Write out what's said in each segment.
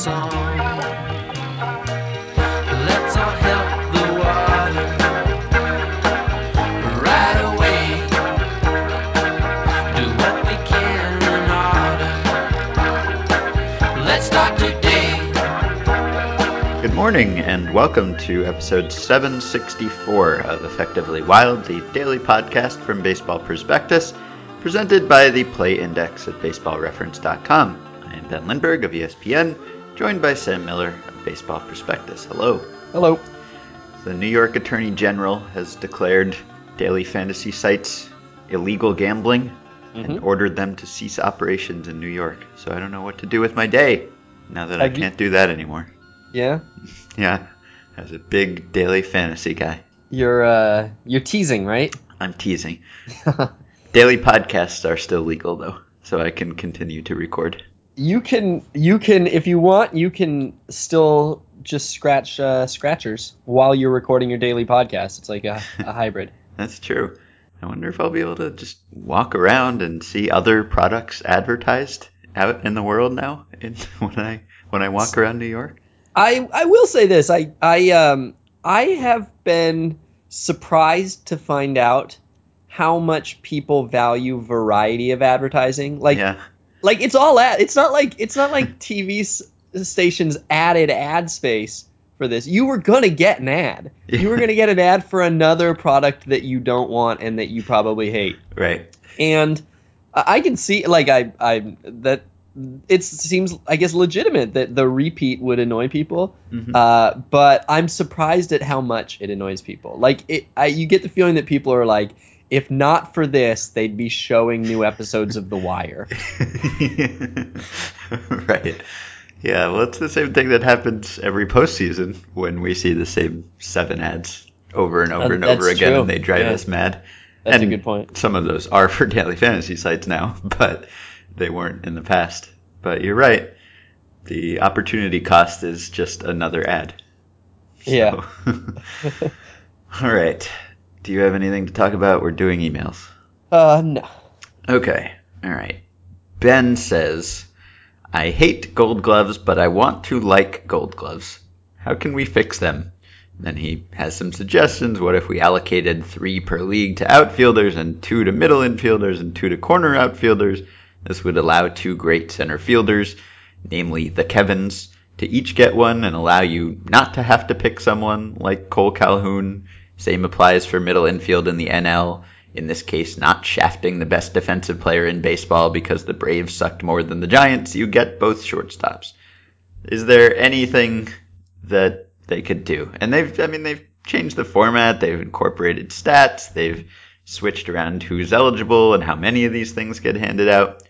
song. Let's all help the water right away. Do what we can in order. Let's start today. Good morning, and welcome to episode 764 of Effectively Wild, the daily podcast from Baseball Prospectus, presented by the Play Index at BaseballReference.com. I am Ben Lindbergh of ESPN, joined by Sam Miller of Baseball Prospectus. Hello. Hello. The New York Attorney General has declared daily fantasy sites illegal gambling and Mhm. ordered them to cease operations in New York. So I don't know what to do with my day now that I you- can't do that anymore. Yeah. Yeah, as a big daily fantasy guy. You're uh you're teasing, right? I'm teasing. Daily podcasts are still legal though, so I can continue to record. You can you can if you want you can still just scratch uh, scratchers while you're recording your daily podcast. It's like a, a hybrid. That's true. I wonder if I'll be able to just walk around and see other products advertised out in the world now in, when I when I walk around New York. I I will say this. I I um I have been surprised to find out how much people value variety of advertising. Like yeah, like it's all ad. It's not like it's not like TV stations added ad space for this. You were gonna get an ad. You were gonna get an ad for another product that you don't want and that you probably hate. right. And I can see like I I that it seems I guess legitimate that the repeat would annoy people. Mhm. Uh, but I'm surprised at how much it annoys people. Like it, I, you get the feeling that people are like, if not for this, they'd be showing new episodes of The Wire. right. Yeah, well, it's the same thing that happens every postseason when we see the same seven ads over and over Uh, and over again, true. and they drive Yeah. us mad. That's a good point. Some of those are for daily fantasy sites now, but they weren't in the past. But you're right. The opportunity cost is just another ad. Yeah. All right. Do you have anything to talk about? We're doing emails. Uh, no. Okay. All right. Ben says, I hate gold gloves, but I want to like gold gloves. How can we fix them? Then he has some suggestions. What if we allocated three per league to outfielders and two to middle infielders and two to corner outfielders? This would allow two great center fielders, namely the Kevins, to each get one and allow you not to have to pick someone like Cole Calhoun. Same applies for middle infield in the NL. In this case, not shafting the best defensive player in baseball because the Braves sucked more than the Giants. You get both shortstops. Is there anything that they could do? And they've, I mean, they've changed the format. They've incorporated stats. They've switched around who's eligible and how many of these things get handed out.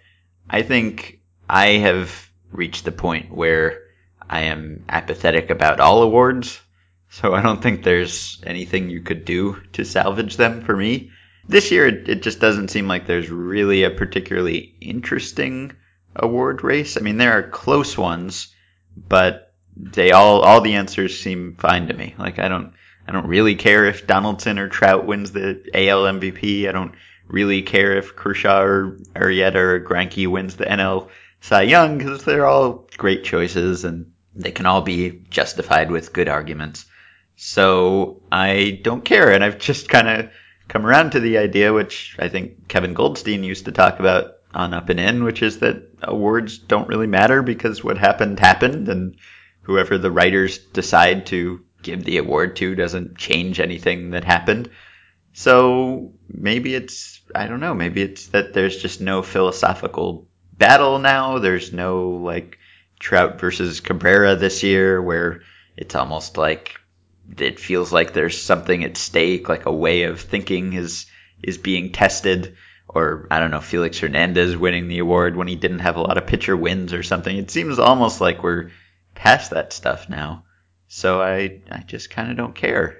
I think I have reached the point where I am apathetic about all awards. So I don't think there's anything you could do to salvage them for me. This year, it, it just doesn't seem like there's really a particularly interesting award race. I mean, there are close ones, but they all all the answers seem fine to me. Like I don't I don't really care if Donaldson or Trout wins the AL MVP. I don't really care if Kershaw or Arrieta or Greinke wins the NL Cy Young because they're all great choices and they can all be justified with good arguments. So I don't care, and I've just kind of come around to the idea, which I think Kevin Goldstein used to talk about on Up and In, which is that awards don't really matter because what happened happened, and whoever the writers decide to give the award to doesn't change anything that happened. So maybe it's, I don't know, maybe it's that there's just no philosophical battle now. There's no like Trout versus Cabrera this year where it's almost like it feels like there's something at stake, like a way of thinking is is being tested. Or I don't know, Felix Hernandez winning the award when he didn't have a lot of pitcher wins or something. It seems almost like we're past that stuff now. So I I just kind of don't care.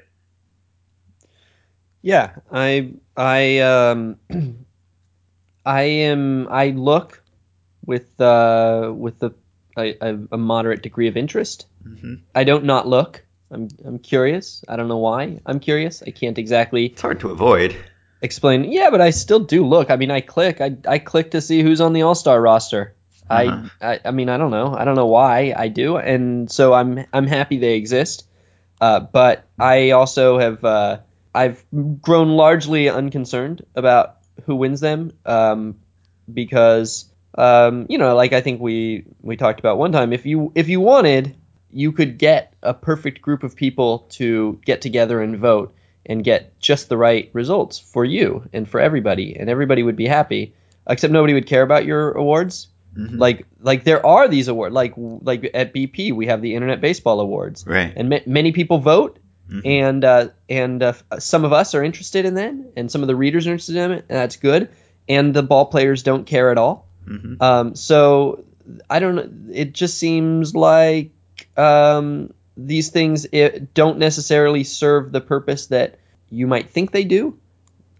Yeah, I I um I am I look with uh with a a, a moderate degree of interest. hmm I don't not look. I'm I'm curious. I don't know why. I'm curious. I can't exactly It's hard to avoid. explain. Yeah, but I still do look. I mean, I click. I I click to see who's on the All Star roster. Uh-huh. I, I I mean I don't know I don't know why I do and so I'm I'm happy they exist, uh, but I also have uh, I've grown largely unconcerned about who wins them um, because um, you know like I think we we talked about one time if you if you wanted you could get a perfect group of people to get together and vote and get just the right results for you and for everybody and everybody would be happy except nobody would care about your awards Mhm. like like there are these awards like like at BP we have the Internet Baseball Awards right. and ma- many people vote Mhm. and uh, and uh, some of us are interested in them and some of the readers are interested in it and that's good and the ball players don't care at all Mhm. um, so I don't know it just seems like um, these things it, don't necessarily serve the purpose that you might think they do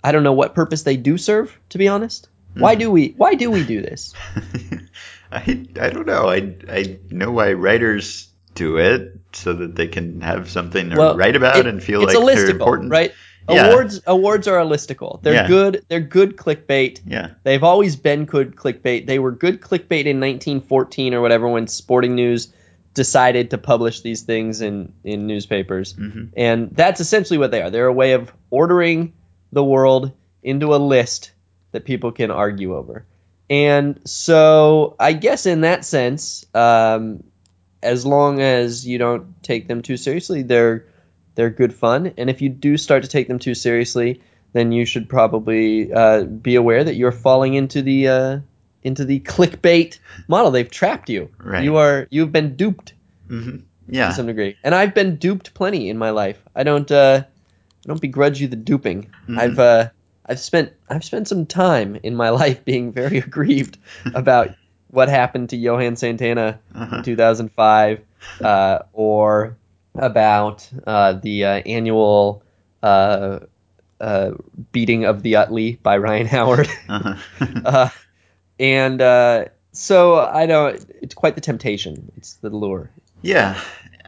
I don't know what purpose they do serve to be honest why Mhm. do we why do we do this I I don't know. I I know why writers do it so that they can have something to Well, write about it- and feel it's like a they're important. right? Yeah. Awards awards are a listicle. They're Yeah. good. They're good clickbait. Yeah. They've always been good clickbait. They were good clickbait in 1914 or whatever when Sporting News decided to publish these things in in newspapers. hmm And that's essentially what they are. They're a way of ordering the world into a list that people can argue over. And so I guess in that sense, um, as long as you don't take them too seriously, they're they're good fun. And if you do start to take them too seriously, then you should probably uh, be aware that you're falling into the uh, into the clickbait model. They've trapped you. Right. You are you've been duped hmm to some degree. And I've been duped plenty in my life. I don't uh I don't begrudge you the duping. Mhm. I've uh I've spent I've spent some time in my life being very aggrieved about what happened to Johan Santana Uh-huh. in 2005 uh, or about uh, the uh, annual uh, uh, beating of the Utley by Ryan Howard. Uh-huh. and uh, so I don't it's quite the temptation. It's the lure. Yeah,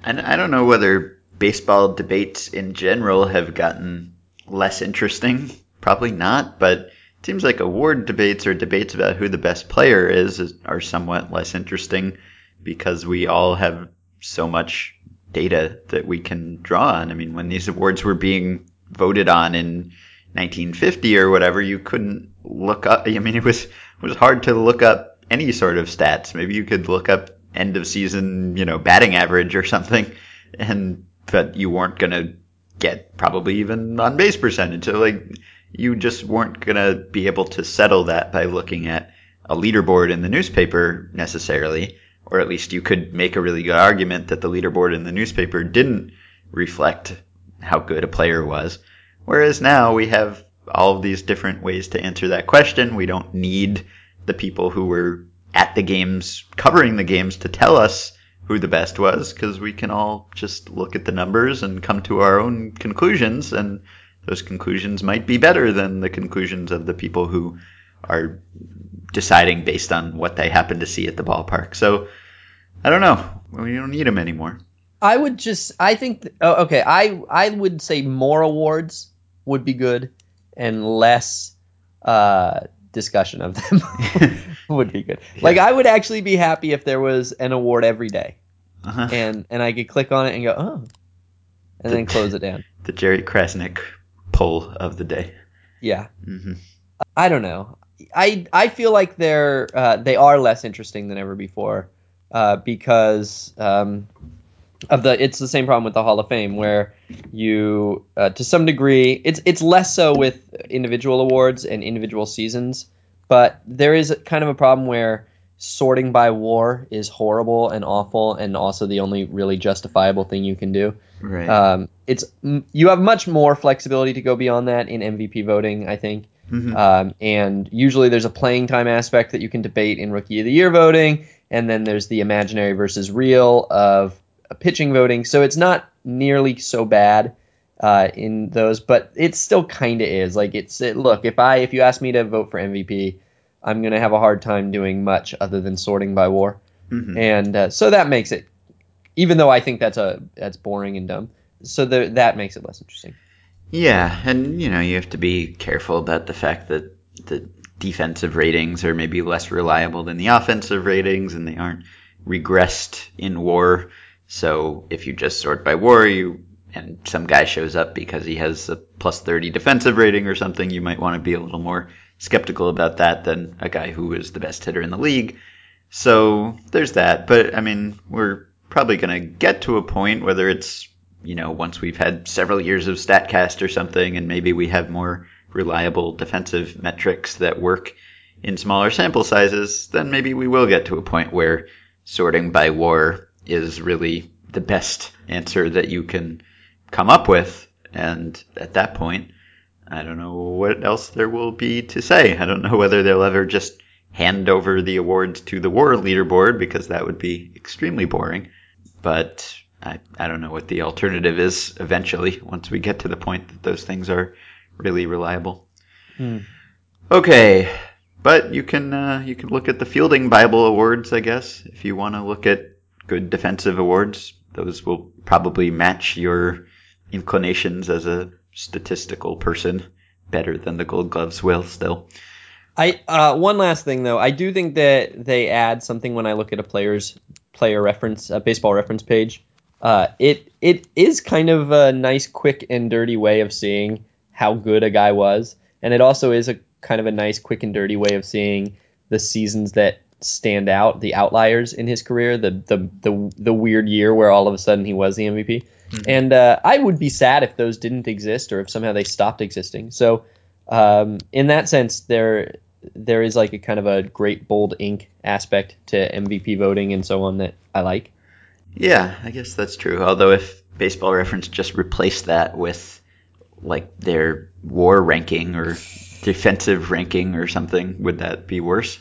and I don't know whether baseball debates in general have gotten less interesting. Probably not, but it seems like award debates or debates about who the best player is are somewhat less interesting because we all have so much data that we can draw on. I mean, when these awards were being voted on in 1950 or whatever, you couldn't look up. I mean, it was it was hard to look up any sort of stats. Maybe you could look up end of season, you know, batting average or something, and but you weren't gonna get probably even on base percentage. So like, you just weren't gonna be able to settle that by looking at a leaderboard in the newspaper necessarily, or at least you could make a really good argument that the leaderboard in the newspaper didn't reflect how good a player was. Whereas now we have all of these different ways to answer that question. We don't need the people who were at the games, covering the games to tell us who the best was, because we can all just look at the numbers and come to our own conclusions, and those conclusions might be better than the conclusions of the people who are deciding based on what they happen to see at the ballpark. So I don't know. We don't need them anymore. I would just I think oh, okay, I I would say more awards would be good and less uh discussion of them would be good. Like I would actually be happy if there was an award every day Uh-huh. and and I could click on it and go, "Oh." And then close it down. the Jerry Crasnick poll of the day. Yeah. hmm I don't know. I I feel like they're uh, they are less interesting than ever before uh, because um, of the it's the same problem with the Hall of Fame where you uh, to some degree it's it's less so with individual awards and individual seasons, but there is kind of a problem where sorting by war is horrible and awful and also the only really justifiable thing you can do. Right. Um, it's you have much more flexibility to go beyond that in MVP voting, I think. Mhm. Um, and usually there's a playing time aspect that you can debate in Rookie of the Year voting, and then there's the imaginary versus real of pitching voting. So it's not nearly so bad uh, in those, but it still kind of is. Like it's it, look if I if you ask me to vote for MVP, I'm gonna have a hard time doing much other than sorting by war, Mhm. and uh, so that makes it. Even though I think that's a that's boring and dumb, so the, that makes it less interesting. Yeah, and you know you have to be careful about the fact that the defensive ratings are maybe less reliable than the offensive ratings, and they aren't regressed in war. So if you just sort by war, you and some guy shows up because he has a plus 30 defensive rating or something, you might want to be a little more skeptical about that than a guy who is the best hitter in the league. So there's that. But I mean, we're probably going to get to a point, whether it's, you know, once we've had several years of StatCast or something, and maybe we have more reliable defensive metrics that work in smaller sample sizes, then maybe we will get to a point where sorting by war is really the best answer that you can come up with. And at that point, I don't know what else there will be to say. I don't know whether they'll ever just hand over the awards to the war leaderboard because that would be extremely boring. But I, I don't know what the alternative is eventually once we get to the point that those things are really reliable. Hmm. Okay, but you can uh, you can look at the Fielding Bible Awards, I guess, if you want to look at good defensive awards. Those will probably match your inclinations as a statistical person better than the Gold Gloves will still. I uh, one last thing though, I do think that they add something when I look at a player's player reference, a baseball reference page. Uh, it it is kind of a nice, quick and dirty way of seeing how good a guy was, and it also is a kind of a nice, quick and dirty way of seeing the seasons that stand out, the outliers in his career, the the the, the weird year where all of a sudden he was the MVP. And uh, I would be sad if those didn't exist or if somehow they stopped existing. So um, in that sense, there there is like a kind of a great bold ink aspect to MVP voting and so on that I like. Yeah, I guess that's true. Although if Baseball Reference just replaced that with like their war ranking or defensive ranking or something, would that be worse?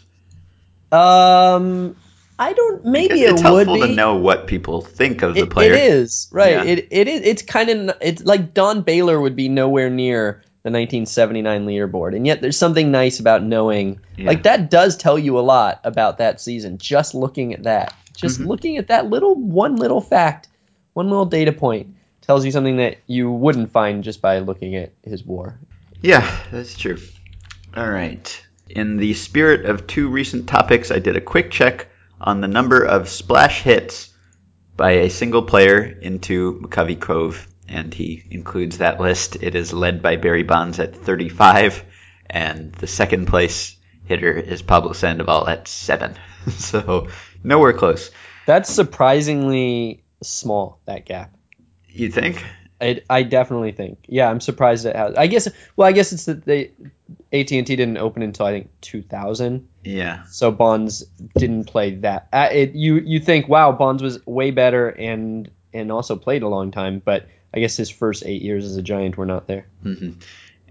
Um, I don't. Maybe it's it would helpful be. to know what people think of the It- player. it is right. Yeah. It it is. It's kind of. It's like Don Baylor would be nowhere near the 1979 leaderboard, and yet there's something nice about knowing. Yeah. Like that does tell you a lot about that season. Just looking at that, just Mhm. looking at that little one little fact, one little data point tells you something that you wouldn't find just by looking at his WAR. Yeah, that's true. All right. In the spirit of two recent topics, I did a quick check on the number of splash hits by a single player into McCovey Cove, and he includes that list. It is led by Barry Bonds at 35, and the second place hitter is Pablo Sandoval at 7. so, nowhere close. That's surprisingly small. That gap. You think? I, I definitely think. Yeah, I'm surprised at how. I guess. Well, I guess it's that they AT and T didn't open until I think 2000, Yeah. so Bonds didn't play that. Uh, it, you you think wow, Bonds was way better and and also played a long time, but I guess his first eight years as a Giant were not there. hmm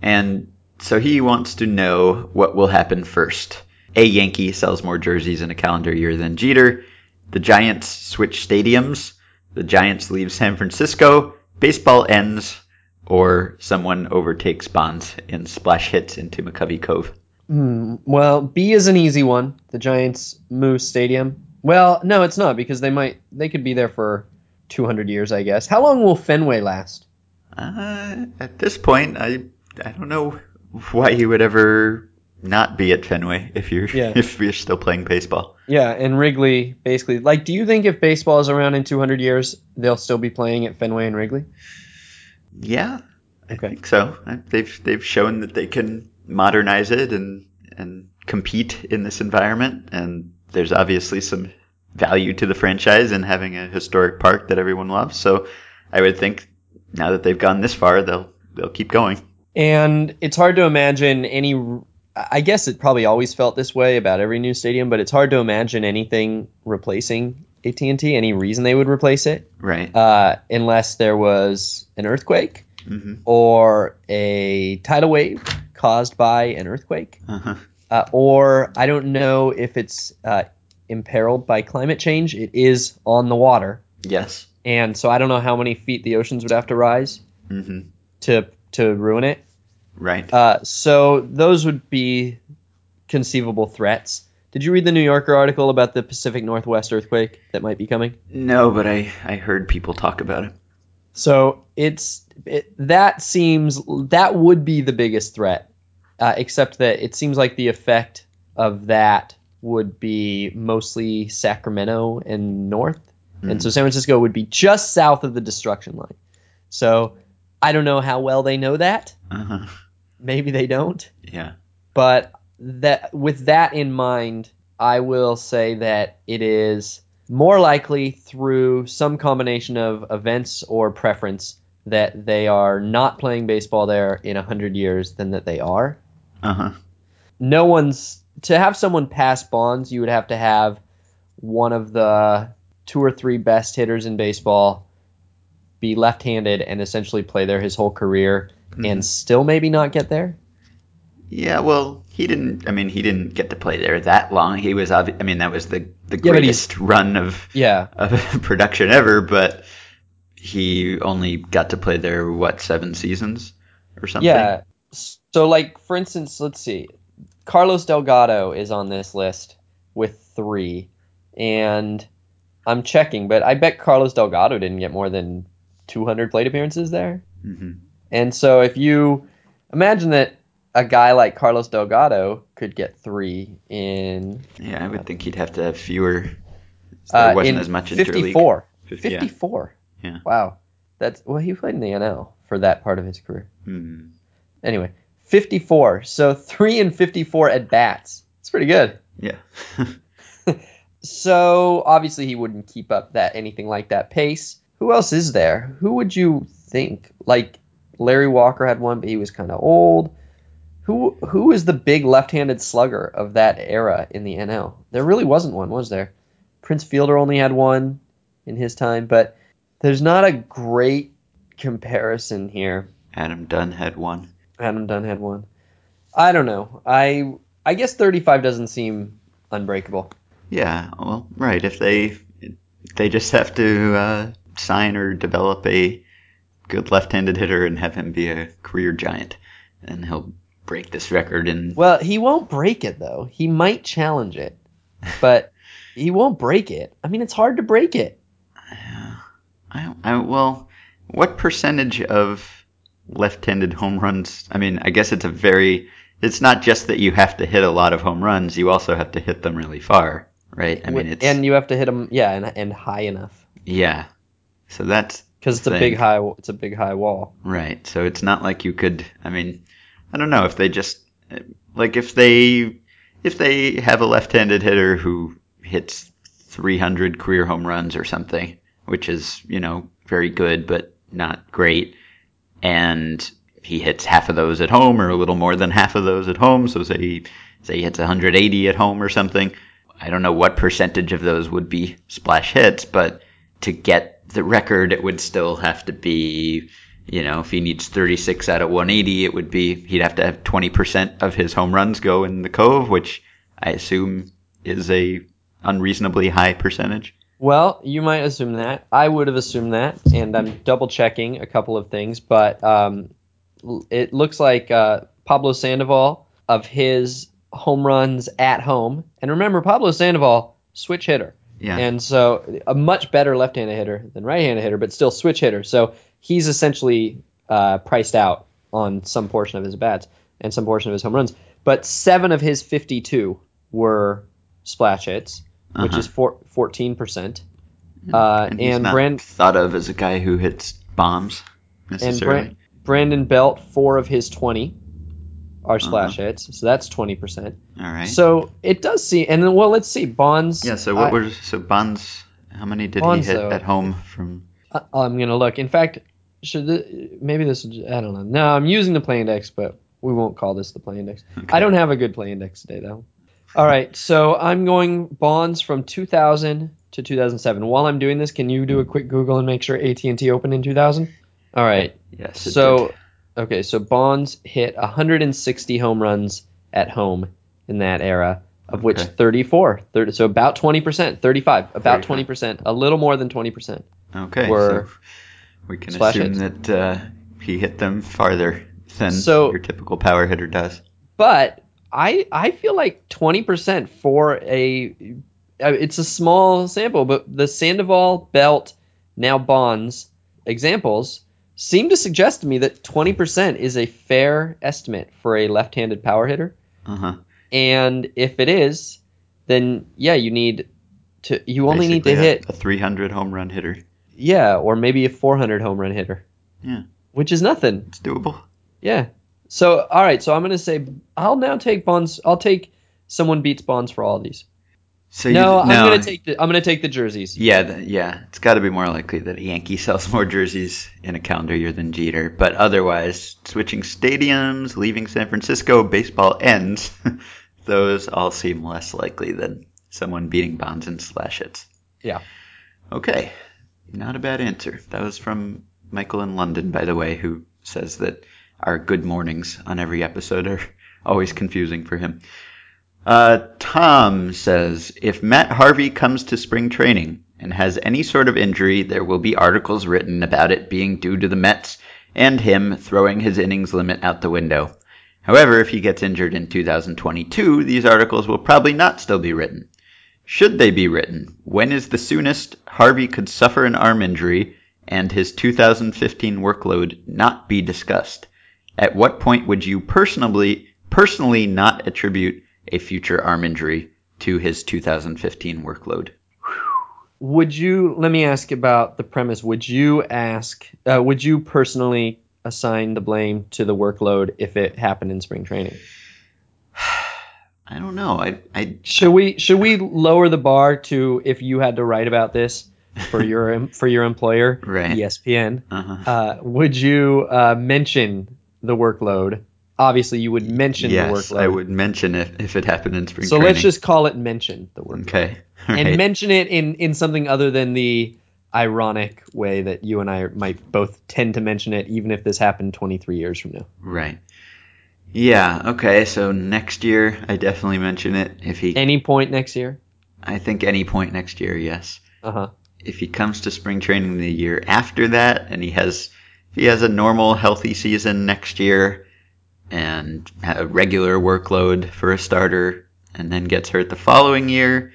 And so he wants to know what will happen first. A Yankee sells more jerseys in a calendar year than Jeter. The Giants switch stadiums. The Giants leave San Francisco. Baseball ends. Or someone overtakes Bonds and splash hits into McCovey Cove. Hmm, well, B is an easy one. The Giants move stadium. Well, no, it's not because they might they could be there for 200 years, I guess. How long will Fenway last? Uh, at this point, I I don't know why you would ever not be at Fenway if you're Yeah. if you're still playing baseball. Yeah, and Wrigley basically like do you think if baseball is around in 200 years, they'll still be playing at Fenway and Wrigley? Yeah, I Okay. think so. They've they've shown that they can modernize it and and compete in this environment, and there's obviously some value to the franchise in having a historic park that everyone loves. So I would think now that they've gone this far, they'll they'll keep going. And it's hard to imagine any I guess it probably always felt this way about every new stadium, but it's hard to imagine anything replacing AT&T, any reason they would replace it, Right. uh, unless there was an earthquake hmm or a tidal wave caused by an earthquake. Uh-huh. uh, or I don't know if it's uh, imperiled by climate change. It is on the water, Yes. and so I don't know how many feet the oceans would have to rise hmm to to ruin it. Right. Uh, so those would be conceivable threats. Did you read the New Yorker article about the Pacific Northwest earthquake that might be coming? no, but I I heard people talk about it. So it's it, that seems that would be the biggest threat uh, except that it seems like the effect of that would be mostly Sacramento and north, and so San Francisco would be just south of the destruction line. So I don't know how well they know that. Uh-huh. Maybe they don't. Yeah. but that with that in mind, I will say that it is more likely through some combination of events or preference that they are not playing baseball there in 100 years than that they are. Uh-huh. No one's to have someone pass Bonds, you would have to have one of the two or three best hitters in baseball be left-handed and essentially play there his whole career and still maybe not get there. Yeah, well, he didn't. I mean, he didn't get to play there that long. He was, obvi- I mean, that was the the Yeah, greatest run of Yeah. of production ever. But he only got to play there what seven seasons or something. Yeah. So, like, for instance, let's see. Carlos Delgado is on this list with three. And I'm checking, but I bet Carlos Delgado didn't get more than 200 plate appearances there. hmm And so, if you imagine that a guy like Carlos Delgado could get three in, Yeah, I would think he'd have to have fewer. There uh, wasn't as much interleague. 54. Fif- yeah. 54. Yeah. Wow. That's well, he played in the NL for that part of his career. Hmm. Anyway, 54. So 3 and 54 at bats. It's pretty good. Yeah. So obviously he wouldn't keep up that anything like that pace. Who else is there? Who would you think? Like Larry Walker had one, but he was kind of old. Who who is the big left-handed slugger of that era in the NL? There really wasn't one, was there? Prince Fielder only had one in his time, but there's not a great comparison here. Adam Dunn had one. Adam Dunn had one. I don't know. I I guess 35 doesn't seem unbreakable. Yeah, well, right. If they they just have to uh, sign or develop a good left-handed hitter and have him be a career giant, and he'll break this record And Well, he won't break it though. He might challenge it, but he won't break it. I mean, it's hard to break it. I, I well, what percentage of left-handed home runs? I mean, I guess it's a very. It's not just that you have to hit a lot of home runs; you also have to hit them really far, right? I mean, it's and you have to hit them, yeah, and, and high enough yeah. So that's because it's a big high. It's a big high wall. Right. So it's not like you could. I mean, I don't know if they just like if they if they have a left-handed hitter who hits 300 career home runs or something, which is you know very good but not great, and he hits half of those at home or a little more than half of those at home. So say he, say he hits 180 at home or something. I don't know what percentage of those would be splash hits, but to get the record, it would still have to be, you know, if he needs 36 out of 180, it would be he'd have to have 20% of his home runs go in the Cove, which I assume is a unreasonably high percentage. Well, you might assume that. I would have assumed that, and I'm double checking a couple of things, but um, it looks like uh, Pablo Sandoval of his home runs at home, and remember Pablo Sandoval switch hitter, Yeah. and so a much better left-handed hitter than right-handed hitter, but still switch hitter. So he's essentially uh, priced out on some portion of his bats and some portion of his home runs. But seven of his 52 were splash hits, which Uh-huh. is four, 14%. Uh, and and not Brand- thought of as a guy who hits bombs and necessarily. Bran- Brandon Belt, four of his 20 are Uh-huh. hits, so that's 20%. All right. So it does see, and then, well, let's see. Bonds. yeah. So what I, were so Bonds? How many did Bonds, he hit though. at home from? I- I'm going to look. In fact, should the, maybe this, I don't know. No, I'm using the play index, but we won't call this the play index. Okay. I don't have a good play index today, though. All right, so I'm going bonds from 2000 to 2007. While I'm doing this, can you do a quick Google and make sure AT&T opened in 2000? All right. Yes. it So, did. Okay, so Bonds hit 160 home runs at home in that era, of which Okay. 34, 30, so about 20%, 35, about 35. 20%, a little more than 20%. Okay, were so we can assume hits. that uh, he hit them farther than So- your typical power hitter does. But I I feel like 20% for a it's a small sample, but the Sandoval, Belt, now Bonds examples seem to suggest to me that 20% is a fair estimate for a left-handed power hitter. Uh huh. And if it is, then yeah, you need to you only need to a- hit a 300 home run hitter. yeah, or maybe a 400 home run hitter. Yeah. Which is nothing. It's doable. Yeah. So all right, so I'm going to say I'll now take Bonds I'll take someone beats Bonds for all of these. So you, no, I'm going to take the I'm going to take the jerseys. Yeah, th- yeah. It's got to be more likely that a Yankee sells more jerseys in a calendar year than Jeter. But otherwise, switching stadiums, leaving San Francisco, baseball ends. Those all seem less likely than someone beating Bonds and slash it. Yeah. Okay, not a bad answer. That was from Michael in London, by the way, who says that our good mornings on every episode are always confusing for him. Uh, Tom says if Matt Harvey comes to spring training and has any sort of injury, there will be articles written about it being due to the Mets and him throwing his innings limit out the window. However, if he gets injured in 2022, these articles will probably not still be written. Should they be written? When is the soonest Harvey could suffer an arm injury and his 2015 workload not be discussed? At what point would you personally personally not attribute a future arm injury to his 2015 workload? Would you let me ask about the premise? Would you ask uh, would you personally assign the blame to the workload if it happened in spring training? I don't know. I I Should we should we lower the bar to if you had to write about this for your for your employer, Right. ESPN? uh-huh. Uh, would you uh, mention the workload? Obviously, you would mention yes, the workload. I would mention it if it happened in spring So training. let's just call it mention the workload, okay. All and mention it in in something other than the ironic way that you and I might both tend to mention it, even if this happened 23 years from now. right. Yeah. Okay. So next year, I definitely mention it. If he, Any point next year? I think any point next year, yes. Uh huh. if he comes to spring training the year after that and he has if he has a normal healthy season next year and a regular workload for a starter and then gets hurt the following year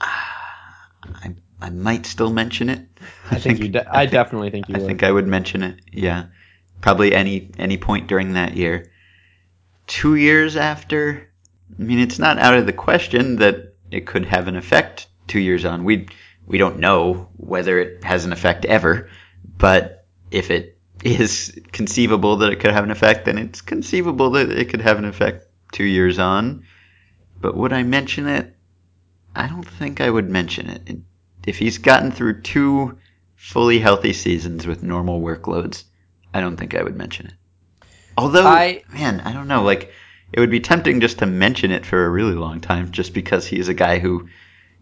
ah, I, I might still mention it I think you. De- I definitely think you I would. think I would mention it yeah probably any any point during that year two years after I mean it's not out of the question that it could have an effect two years on we we don't know whether it has an effect ever but if it is conceivable that it could have an effect then it's conceivable that it could have an effect two years on but would I mention it I don't think I would mention it if he's gotten through two fully healthy seasons with normal workloads, I don't think I would mention it. Although, I- man, I don't know. Like, it would be tempting just to mention it for a really long time, just because he's a guy who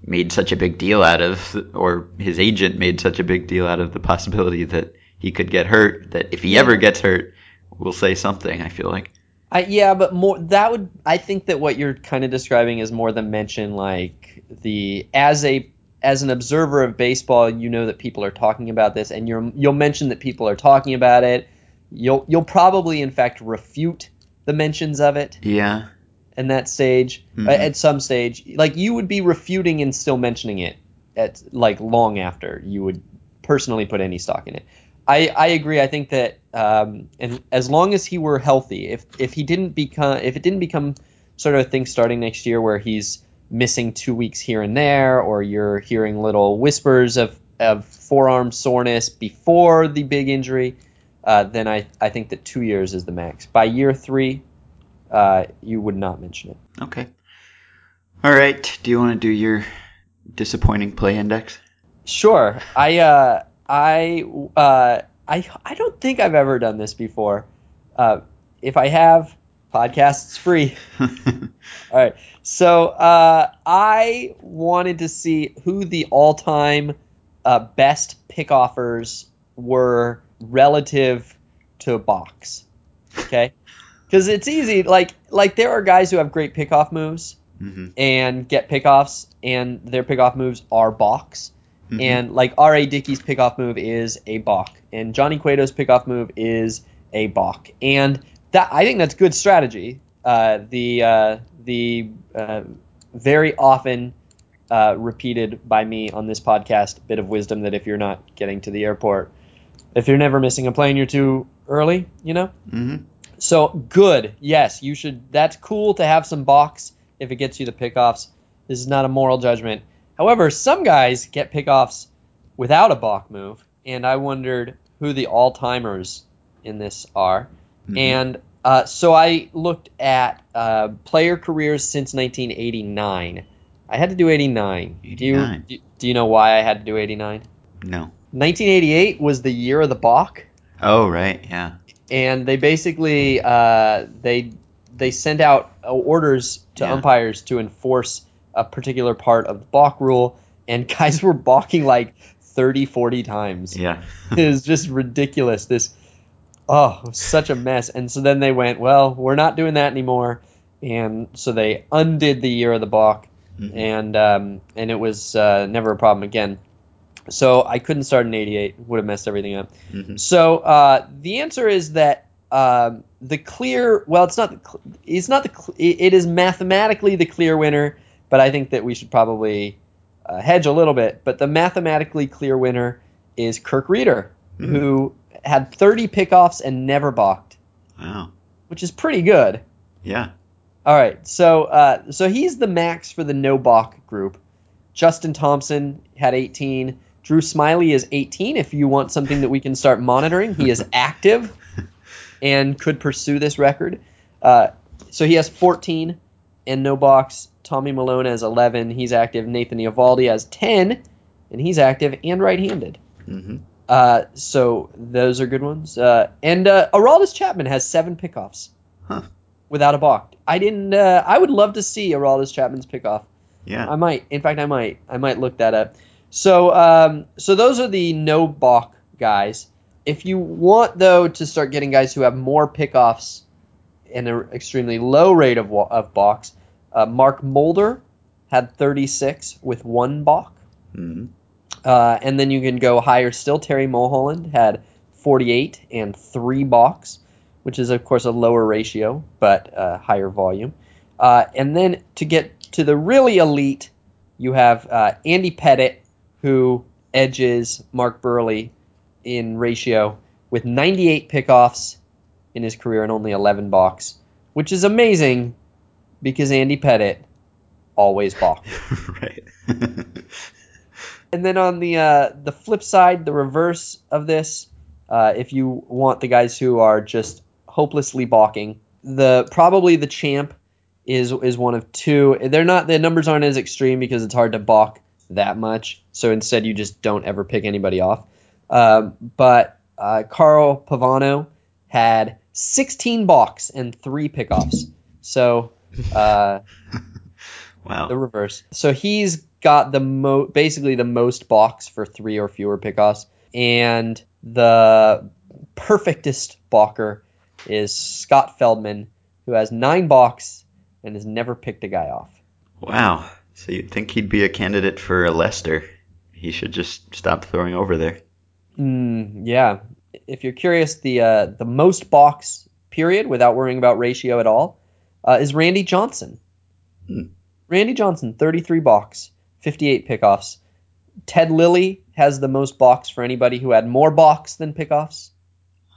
made such a big deal out of, or his agent made such a big deal out of the possibility that he could get hurt. That if he ever gets hurt, we'll say something. I feel like. I, yeah, but more that would I think that what you're kind of describing is more than mention like the as a as an observer of baseball, you know that people are talking about this, and you're you'll mention that people are talking about it. You'll you'll probably in fact refute the mentions of it Yeah. in that stage Mhm. uh, at some stage. Like you would be refuting and still mentioning it at like long after you would personally put any stock in it. I, I agree. I think that um, and as long as he were healthy, if if he didn't become if it didn't become sort of a thing starting next year where he's missing two weeks here and there, or you're hearing little whispers of, of forearm soreness before the big injury, uh, then I, I think that two years is the max. By year three, uh, you would not mention it. Okay. All right. Do you want to do your disappointing play index? Sure. I uh, I uh, I I don't think I've ever done this before. Uh, if I have, podcast's free. All right. So uh, I wanted to see who the all-time uh, best pick offers were relative to a box. Okay. Because it's easy. Like like there are guys who have great pickoff moves hmm and get pickoffs, and their pickoff moves are balks. Hmm And like R.A. Dickey's pickoff move is a balk, and Johnny Cueto's pickoff move is a balk, and that I think that's good strategy. Uh, the uh, the uh, very often uh, repeated by me on this podcast bit of wisdom that if you're not getting to the airport if you're never missing a plane, you're too early, you know. hmm So good. Yes, you should. That's cool to have some box if it gets you the pickoffs. This is not a moral judgment. However, some guys get pickoffs without a balk move, and I wondered who the all timers in this are. Mhm. And uh, so I looked at uh, player careers since 1989. I had to do 89. Do you do, you know why I had to do 89? No. 1988 was the year of the balk Oh, right. Yeah. and they basically uh, they they sent out orders to Yeah. umpires to enforce a particular part of the balk rule, and guys were balking like 30, 40 times. Yeah. it was just ridiculous. This oh, such a mess. And so then they went, well, we're not doing that anymore, and so they undid the year of the balk, Mhm. and um, and it was uh, never a problem again. So I couldn't start in '88; would have messed everything up. Mhm. So uh, the answer is that um, the clear. Well, it's not, the, it's not the. it is mathematically the clear winner, but I think that we should probably uh, hedge a little bit. But the mathematically clear winner is Kirk Rueter, Hmm. who had 30 pickoffs and never balked, Wow. which is pretty good. Yeah. All right, so uh, so he's the max for the no balk group. Justin Thompson had 18. Drew Smyly is 18. If you want something that we can start monitoring, he is active and could pursue this record. Uh, so he has 14 and no box. Tommy Milone has 11. He's active. Nathan Eovaldi has 10, and he's active and right-handed. hmm Uh, so those are good ones. Uh, and uh, Aroldis Chapman has seven pickoffs Huh. without a balk. I didn't. Uh, I would love to see Aroldis Chapman's pickoff. Yeah. I might. In fact, I might. I might look that up. So, um, so those are the no balk guys. If you want though to start getting guys who have more pickoffs and an extremely low rate of of balks, uh, Mark Mulder had 36 with one balk. hmm Uh, and then you can go higher still. Terry Mulholland had 48 and three balks, which is of course a lower ratio but uh, higher volume. Uh, and then to get to the really elite, you have uh, Andy Pettitte, who edges Mark Buehrle in ratio with 98 pickoffs in his career and only 11 balks, which is amazing because Andy Pettit always balks. right. And then on the uh, the flip side, the reverse of this, uh, if you want the guys who are just hopelessly balking, the probably the champ is is one of two. They're not the numbers aren't as extreme because it's hard to balk that much. So instead, you just don't ever pick anybody off. Um, but uh, Carl Pavano had 16 balks and three pickoffs. So uh, wow. the reverse. So he's got the mo basically the most balks for three or fewer pickoffs, and the perfectest balker is Scott Feldman, who has nine balks and has never picked a guy off. Wow. So you'd think he'd be a candidate for a Lester. He should just stop throwing over there. Mm, yeah. If you're curious, the uh, the most box period without worrying about ratio at all uh, is Randy Johnson. Hmm. Randy Johnson, 33 balks, 58 pickoffs. Ted Lilly has the most balks for anybody who had more balks than pickoffs,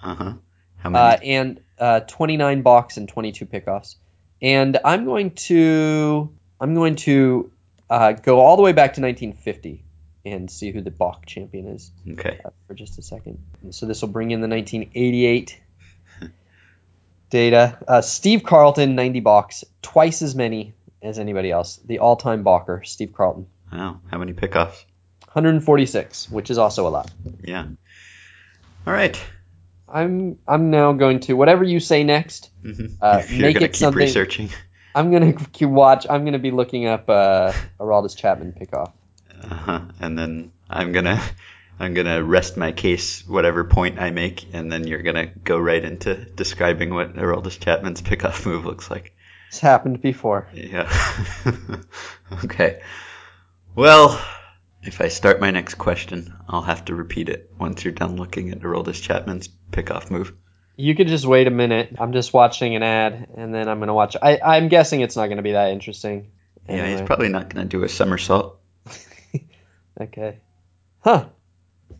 Uh huh. How many? uh, and uh, 29 balks and 22 pickoffs. And I'm going to I'm going to uh, go all the way back to 1950 and see who the balk champion is okay. uh, for just a second. So this will bring in the 1988 data. Uh, Steve Carlton, 90 balks, twice as many as anybody else. The all-time balker, Steve Carlton, Wow. How many pickoffs? 146, which is also a lot. Yeah. All right. I'm I'm now going to whatever you say next. hmm Uh, You're make it keep something- researching. I'm gonna keep watch. I'm gonna be looking up uh, Aroldis Chapman pickoff. Uh-huh. And then I'm gonna I'm gonna rest my case whatever point I make, and then you're gonna go right into describing what Aroldis Chapman's pickoff move looks like. It's happened before. Yeah. okay. Well, if I start my next question, I'll have to repeat it once you're done looking at Aroldis Chapman's pickoff move. You could just wait a minute. I'm just watching an ad, and then I'm gonna watch. I I'm guessing it's not gonna be that interesting. Yeah, he's probably not gonna do a somersault. Okay. Huh.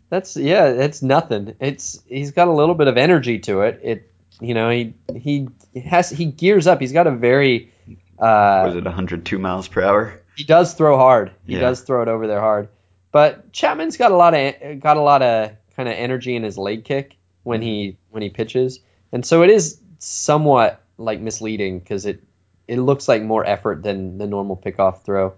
That's yeah, it's nothing. It's he's got a little bit of energy to it. It you know he he has he gears up. He's got a very uh, Was it 102 miles per hour? he does throw hard. He Yeah. does throw it over there hard. But Chapman's got a lot of got a lot of kind of energy in his leg kick when he when he pitches, and so it is somewhat like misleading because it it looks like more effort than the normal pickoff throw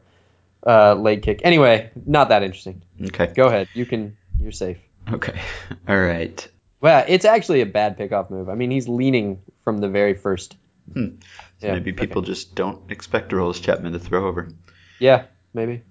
uh, leg kick. Anyway, not that interesting. Okay. Go ahead. You can. You're safe. Okay. All right. Well, it's actually a bad pickoff move. I mean, he's leaning from the very first. Hmm. So Yeah, maybe okay. people just don't expect Aroldis Chapman to throw over. Yeah, maybe.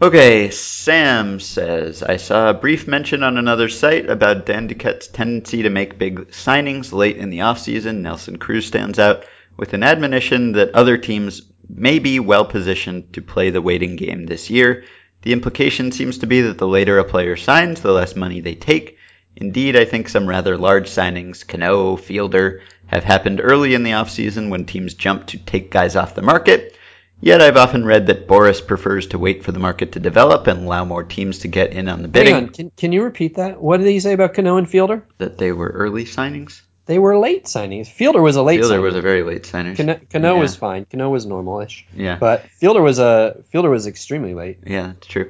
Okay, Sam says, I saw a brief mention on another site about Dan Duquette's tendency to make big signings late in the offseason. Nelson Cruz stands out with an admonition that other teams may be well positioned to play the waiting game this year. The implication seems to be that the later a player signs, the less money they take. Indeed, I think some rather large signings, Cano, Fielder, have happened early in the offseason when teams jump to take guys off the market. Yet I've often read that Boras prefers to wait for the market to develop and allow more teams to get in on the bidding. On. Can, can you repeat that? What did he say about Cano and Fielder? That they were early signings. They were late signings. Fielder was a late Fielder signing. was a very late signing. Cano, Cano Yeah. was fine. Cano was normal-ish. Yeah, But Fielder was a Fielder was extremely late. yeah, it's true.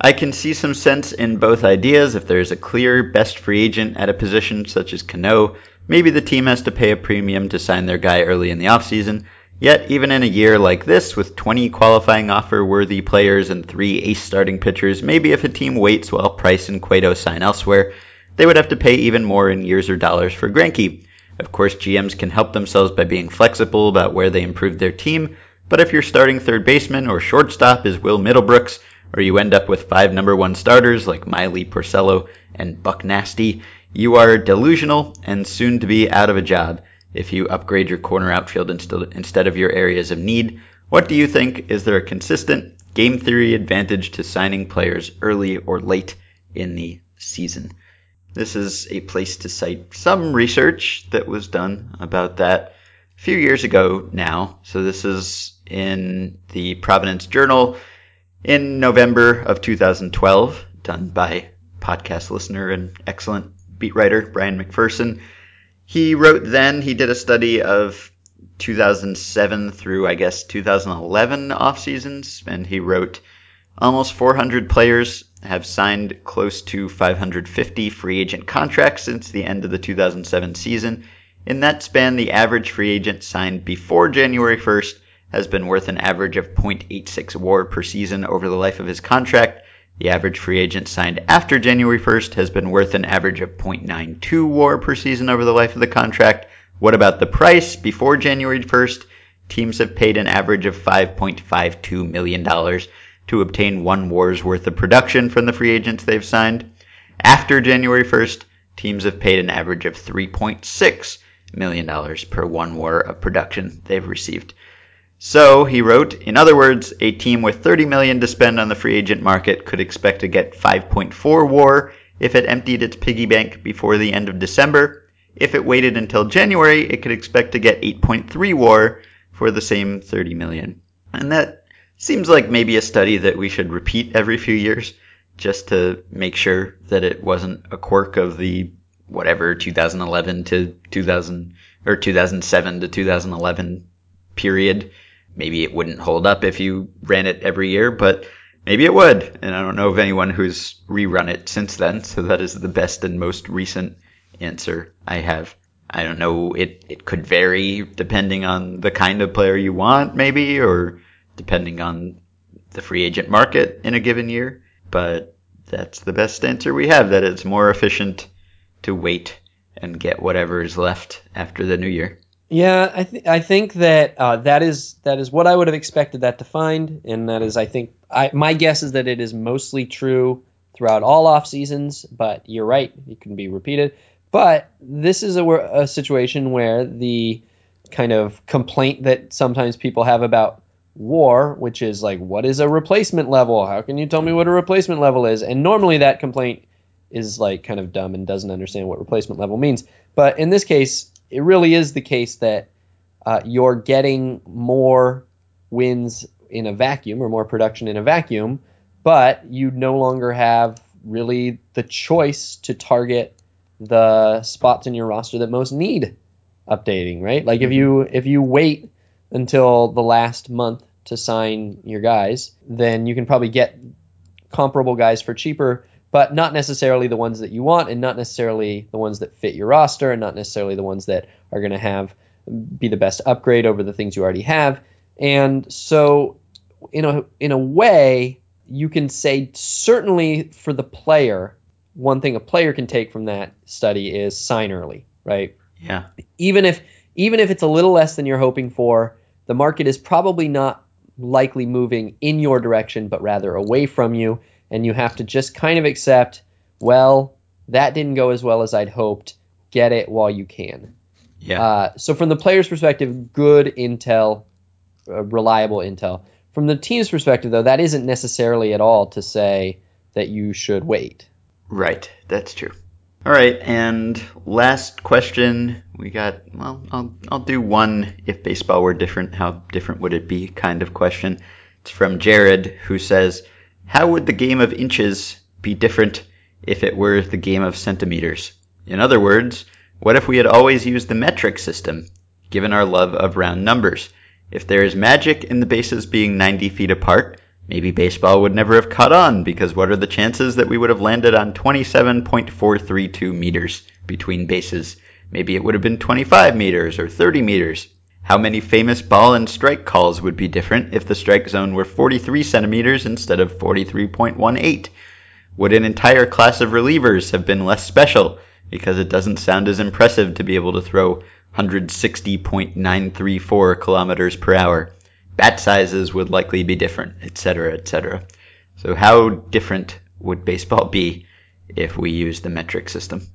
I can see some sense in both ideas. If there's a clear best free agent at a position such as Cano, maybe the team has to pay a premium to sign their guy early in the offseason. Yet, even in a year like this, with 20 qualifying offer worthy players and three ace starting pitchers, maybe if a team waits while Price and Cueto sign elsewhere, they would have to pay even more in years or dollars for Greinke. Of course, GMs can help themselves by being flexible about where they improve their team, but if your starting third baseman or shortstop is Will Middlebrooks, or you end up with five number one starters like Miley, Porcello, and Buck Nasty, you are delusional and soon to be out of a job if you upgrade your corner outfield instead of your areas of need. What do you think? Is there a consistent game theory advantage to signing players early or late in the season? This is a place to cite some research that was done about that a few years ago now. So this is in the Providence Journal in November of 2012, done by podcast listener and excellent beat writer Brian McPherson. He wrote then, he did a study of 2007 through, I guess, 2011 off seasons, and he wrote almost 400 players have signed close to 550 free agent contracts since the end of the 2007 season. In that span, the average free agent signed before January 1st has been worth an average of 0.86 WAR per season over the life of his contract. The average free agent signed after January 1st has been worth an average of 0.92 WAR per season over the life of the contract. What about the price? Before January 1st, teams have paid an average of $5.52 million to obtain one WAR's worth of production from the free agents they've signed. After January 1st, teams have paid an average of $3.6 million per one WAR of production they've received. So, he wrote, in other words, a team with 30 million to spend on the free agent market could expect to get 5.4 WAR if it emptied its piggy bank before the end of December. If it waited until January, it could expect to get 8.3 WAR for the same 30 million. And that seems like maybe a study that we should repeat every few years just to make sure that it wasn't a quirk of the whatever 2011 to 2000 or 2007 to 2011 period. Maybe it wouldn't hold up if you ran it every year, but maybe it would. And I don't know of anyone who's rerun it since then, so that is the best and most recent answer I have. I don't know, it, it could vary depending on the kind of player you want, maybe, or depending on the free agent market in a given year. But that's the best answer we have, that it's more efficient to wait and get whatever is left after the new year. Yeah, I th- I think that uh, that is that is what I would have expected that to find, and that is I think I my guess is that it is mostly true throughout all off seasons. But you're right, it can be repeated. But this is a, a situation where the kind of complaint that sometimes people have about war, which is like, what is a replacement level? How can you tell me what a replacement level is? And normally that complaint is like kind of dumb and doesn't understand what replacement level means. But in this case, it really is the case that uh, you're getting more wins in a vacuum or more production in a vacuum, but you no longer have really the choice to target the spots in your roster that most need updating, right? Like if you if you wait until the last month to sign your guys, then you can probably get comparable guys for cheaper, but not necessarily the ones that you want and not necessarily the ones that fit your roster and not necessarily the ones that are going to have be the best upgrade over the things you already have. And so in a in a way, you can say certainly for the player, one thing a player can take from that study is sign early, right? Yeah. even if even if it's a little less than you're hoping for, the market is probably not likely moving in your direction, but rather away from you, and you have to just kind of accept, well, that didn't go as well as I'd hoped. Get it while you can. Yeah. Uh, so from the player's perspective, good intel, uh, reliable intel. From the team's perspective, though, that isn't necessarily at all to say that you should wait. Right, that's true. All right, and last question. We got, well, I'll, I'll do one if baseball were different, how different would it be kind of question. It's from Jared, who says, How would the game of inches be different if it were the game of centimeters? In other words, what if we had always used the metric system, given our love of round numbers? If there is magic in the bases being 90 feet apart, maybe baseball would never have caught on because what are the chances that we would have landed on 27.432 meters between bases? Maybe it would have been 25 meters or 30 meters. How many famous ball and strike calls would be different if the strike zone were 43 centimeters instead of 43.18? Would an entire class of relievers have been less special because it doesn't sound as impressive to be able to throw 160.934 kilometers per hour? bat sizes would likely be different, etc., etc. So, how different would baseball be if we use the metric system?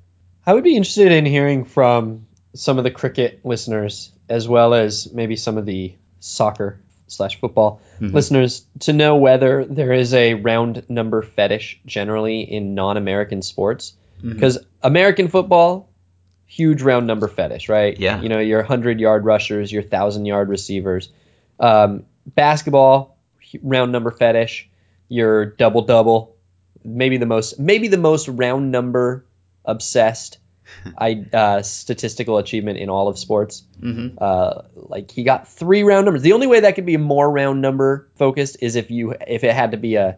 I would be interested in hearing from some of the cricket listeners, as well as maybe some of the soccer slash football Mhm. listeners, to know whether there is a round number fetish generally in non-American sports. Because American football, huge round number fetish, right? Yeah. You know, your hundred yard rushers, your thousand yard receivers. Um, basketball, round number fetish, your double double, maybe the most maybe the most round number obsessed I uh, statistical achievement in all of sports. Mhm. Uh, like he got three round numbers. The only way that could be more round number focused is if you if it had to be a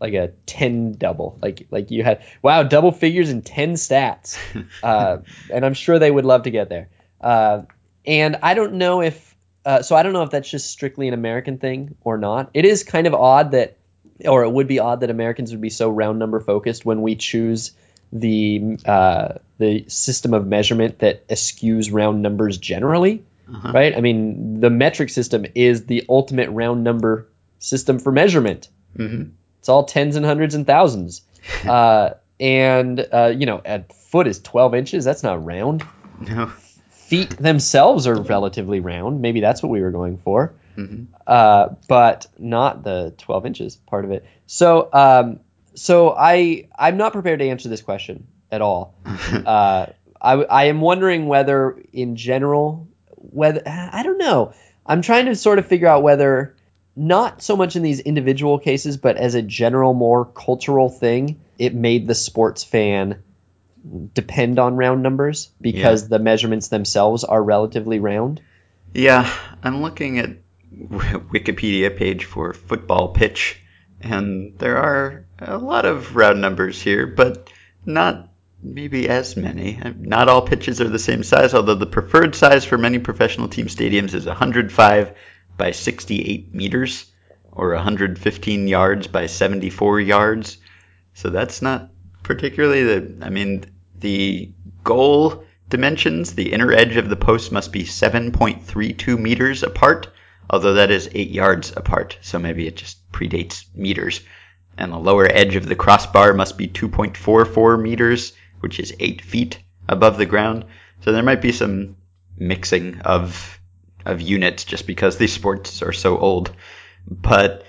like a ten double. Like like you had wow double figures in ten stats. Uh, and I'm sure they would love to get there. Uh, and I don't know if uh, so I don't know if that's just strictly an American thing or not. It is kind of odd that, or it would be odd that Americans would be so round number focused when we choose the uh, the system of measurement that eschews round numbers generally, Uh-huh. right? I mean, the metric system is the ultimate round number system for measurement. Mhm. It's all tens and hundreds and thousands. uh, and uh, you know, a foot is 12 inches. That's not round. No. Feet themselves are relatively round. Maybe that's what we were going for. Mhm. Uh, but not the 12 inches part of it. So, um, so I I'm not prepared to answer this question at all. Uh, I I am wondering whether in general whether I don't know. I'm trying to sort of figure out whether not so much in these individual cases, but as a general, more cultural thing, it made the sports fan depend on round numbers because the measurements themselves are relatively round. Yeah, I'm looking at Wikipedia page for football pitch, and there are a lot of round numbers here, but not maybe as many. Not all pitches are the same size, although the preferred size for many professional team stadiums is 105 by 68 meters, or 115 yards by 74 yards. So that's not particularly the. I mean, the goal dimensions, the inner edge of the post must be 7.32 meters apart, although that is 8 yards apart, so maybe it just predates meters. And the lower edge of the crossbar must be 2.44 meters, which is 8 feet above the ground. So there might be some mixing of of units just because these sports are so old. But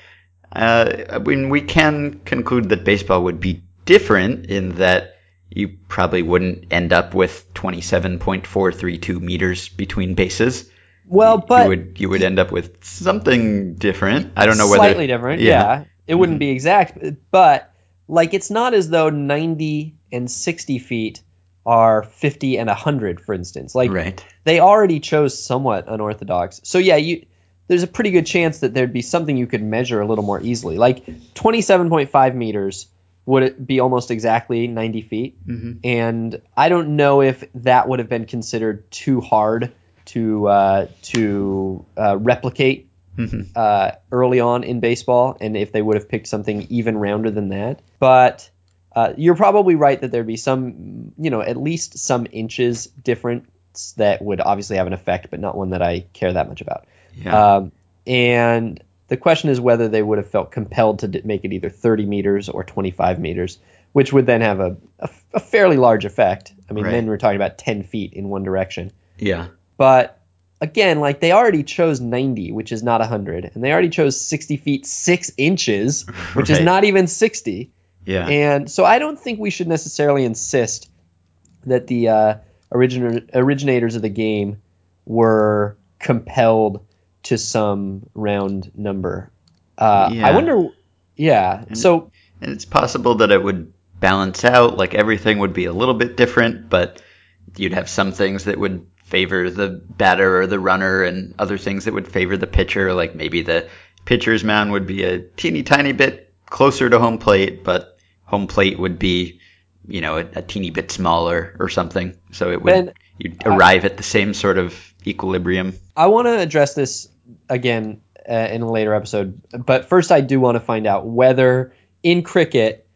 uh, I mean, we can conclude that baseball would be different in that you probably wouldn't end up with 27.432 meters between bases. Well, but you would you would end up with something different. I don't know whether slightly different. Yeah, it wouldn't be exact, but like it's not as though 90 and 60 feet are 50 and 100, for instance. Like right. they already chose somewhat unorthodox. So yeah, you there's a pretty good chance that there'd be something you could measure a little more easily. Like 27.5 meters would it be almost exactly 90 feet, hmm and I don't know if that would have been considered too hard to uh, to uh, replicate hmm uh, early on in baseball, and if they would have picked something even rounder than that. But uh, you're probably right that there'd be some, you know, at least some inches difference that would obviously have an effect, but not one that I care that much about. Yeah. Um, and the question is whether they would have felt compelled to d- make it either 30 meters or 25 meters, which would then have a, a, a fairly large effect. I mean, Right. then we're talking about 10 feet in one direction. yeah. But again, like they already chose 90, which is not 100, and they already chose 60 feet 6 inches, which is not even 60. Yeah. And so I don't think we should necessarily insist that the uh, origin- originators of the game were compelled to some round number. Uh, Yeah. I wonder. Yeah. And- So And it's possible that it would balance out, like everything would be a little bit different, but you'd have some things that would favor the batter or the runner and other things that would favor the pitcher, like maybe the pitcher's mound would be a teeny tiny bit closer to home plate, but home plate would be, you know, a, a teeny bit smaller or something. So it would Ben, you'd arrive at the same sort of equilibrium. I want to address this again uh, in a later episode, but first I do want to find out whether in cricket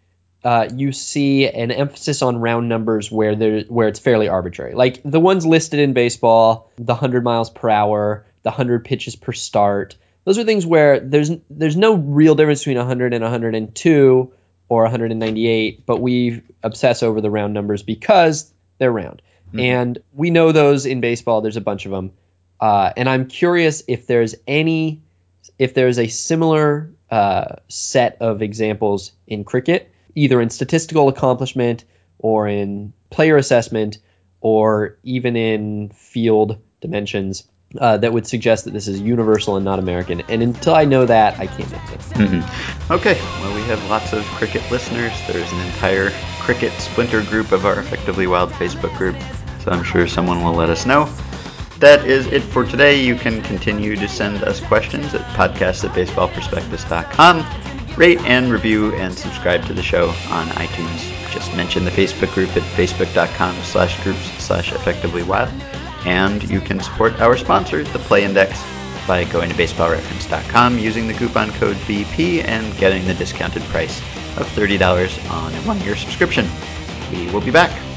uh, you see an emphasis on round numbers where there where it's fairly arbitrary. Like the ones listed in baseball, the 100 miles per hour, the 100 pitches per start. Those are things where there's there's no real difference between 100 and 102 or 198, but we obsess over the round numbers because they're round. Mhm. And we know those in baseball. There's a bunch of them. Uh, and I'm curious if there's any, if there's a similar uh, set of examples in cricket, either in statistical accomplishment or in player assessment or even in field dimensions uh, that would suggest that this is universal and not American. And until I know that, I can't answer. Mhm. Okay, well, we have lots of cricket listeners. There's an entire cricket splinter group of our Effectively Wild Facebook group, so I'm sure someone will let us know. That is it for today. You can continue to send us questions at podcast at baseballprospectus.com. Rate and review and subscribe to the show on iTunes. Just mention the Facebook group at facebook.com slash groups slash effectively wild. And you can support our sponsor, the Play Index, by going to baseballreference.com using the coupon code BP and getting the discounted price of $30 on a one-year subscription. We will be back.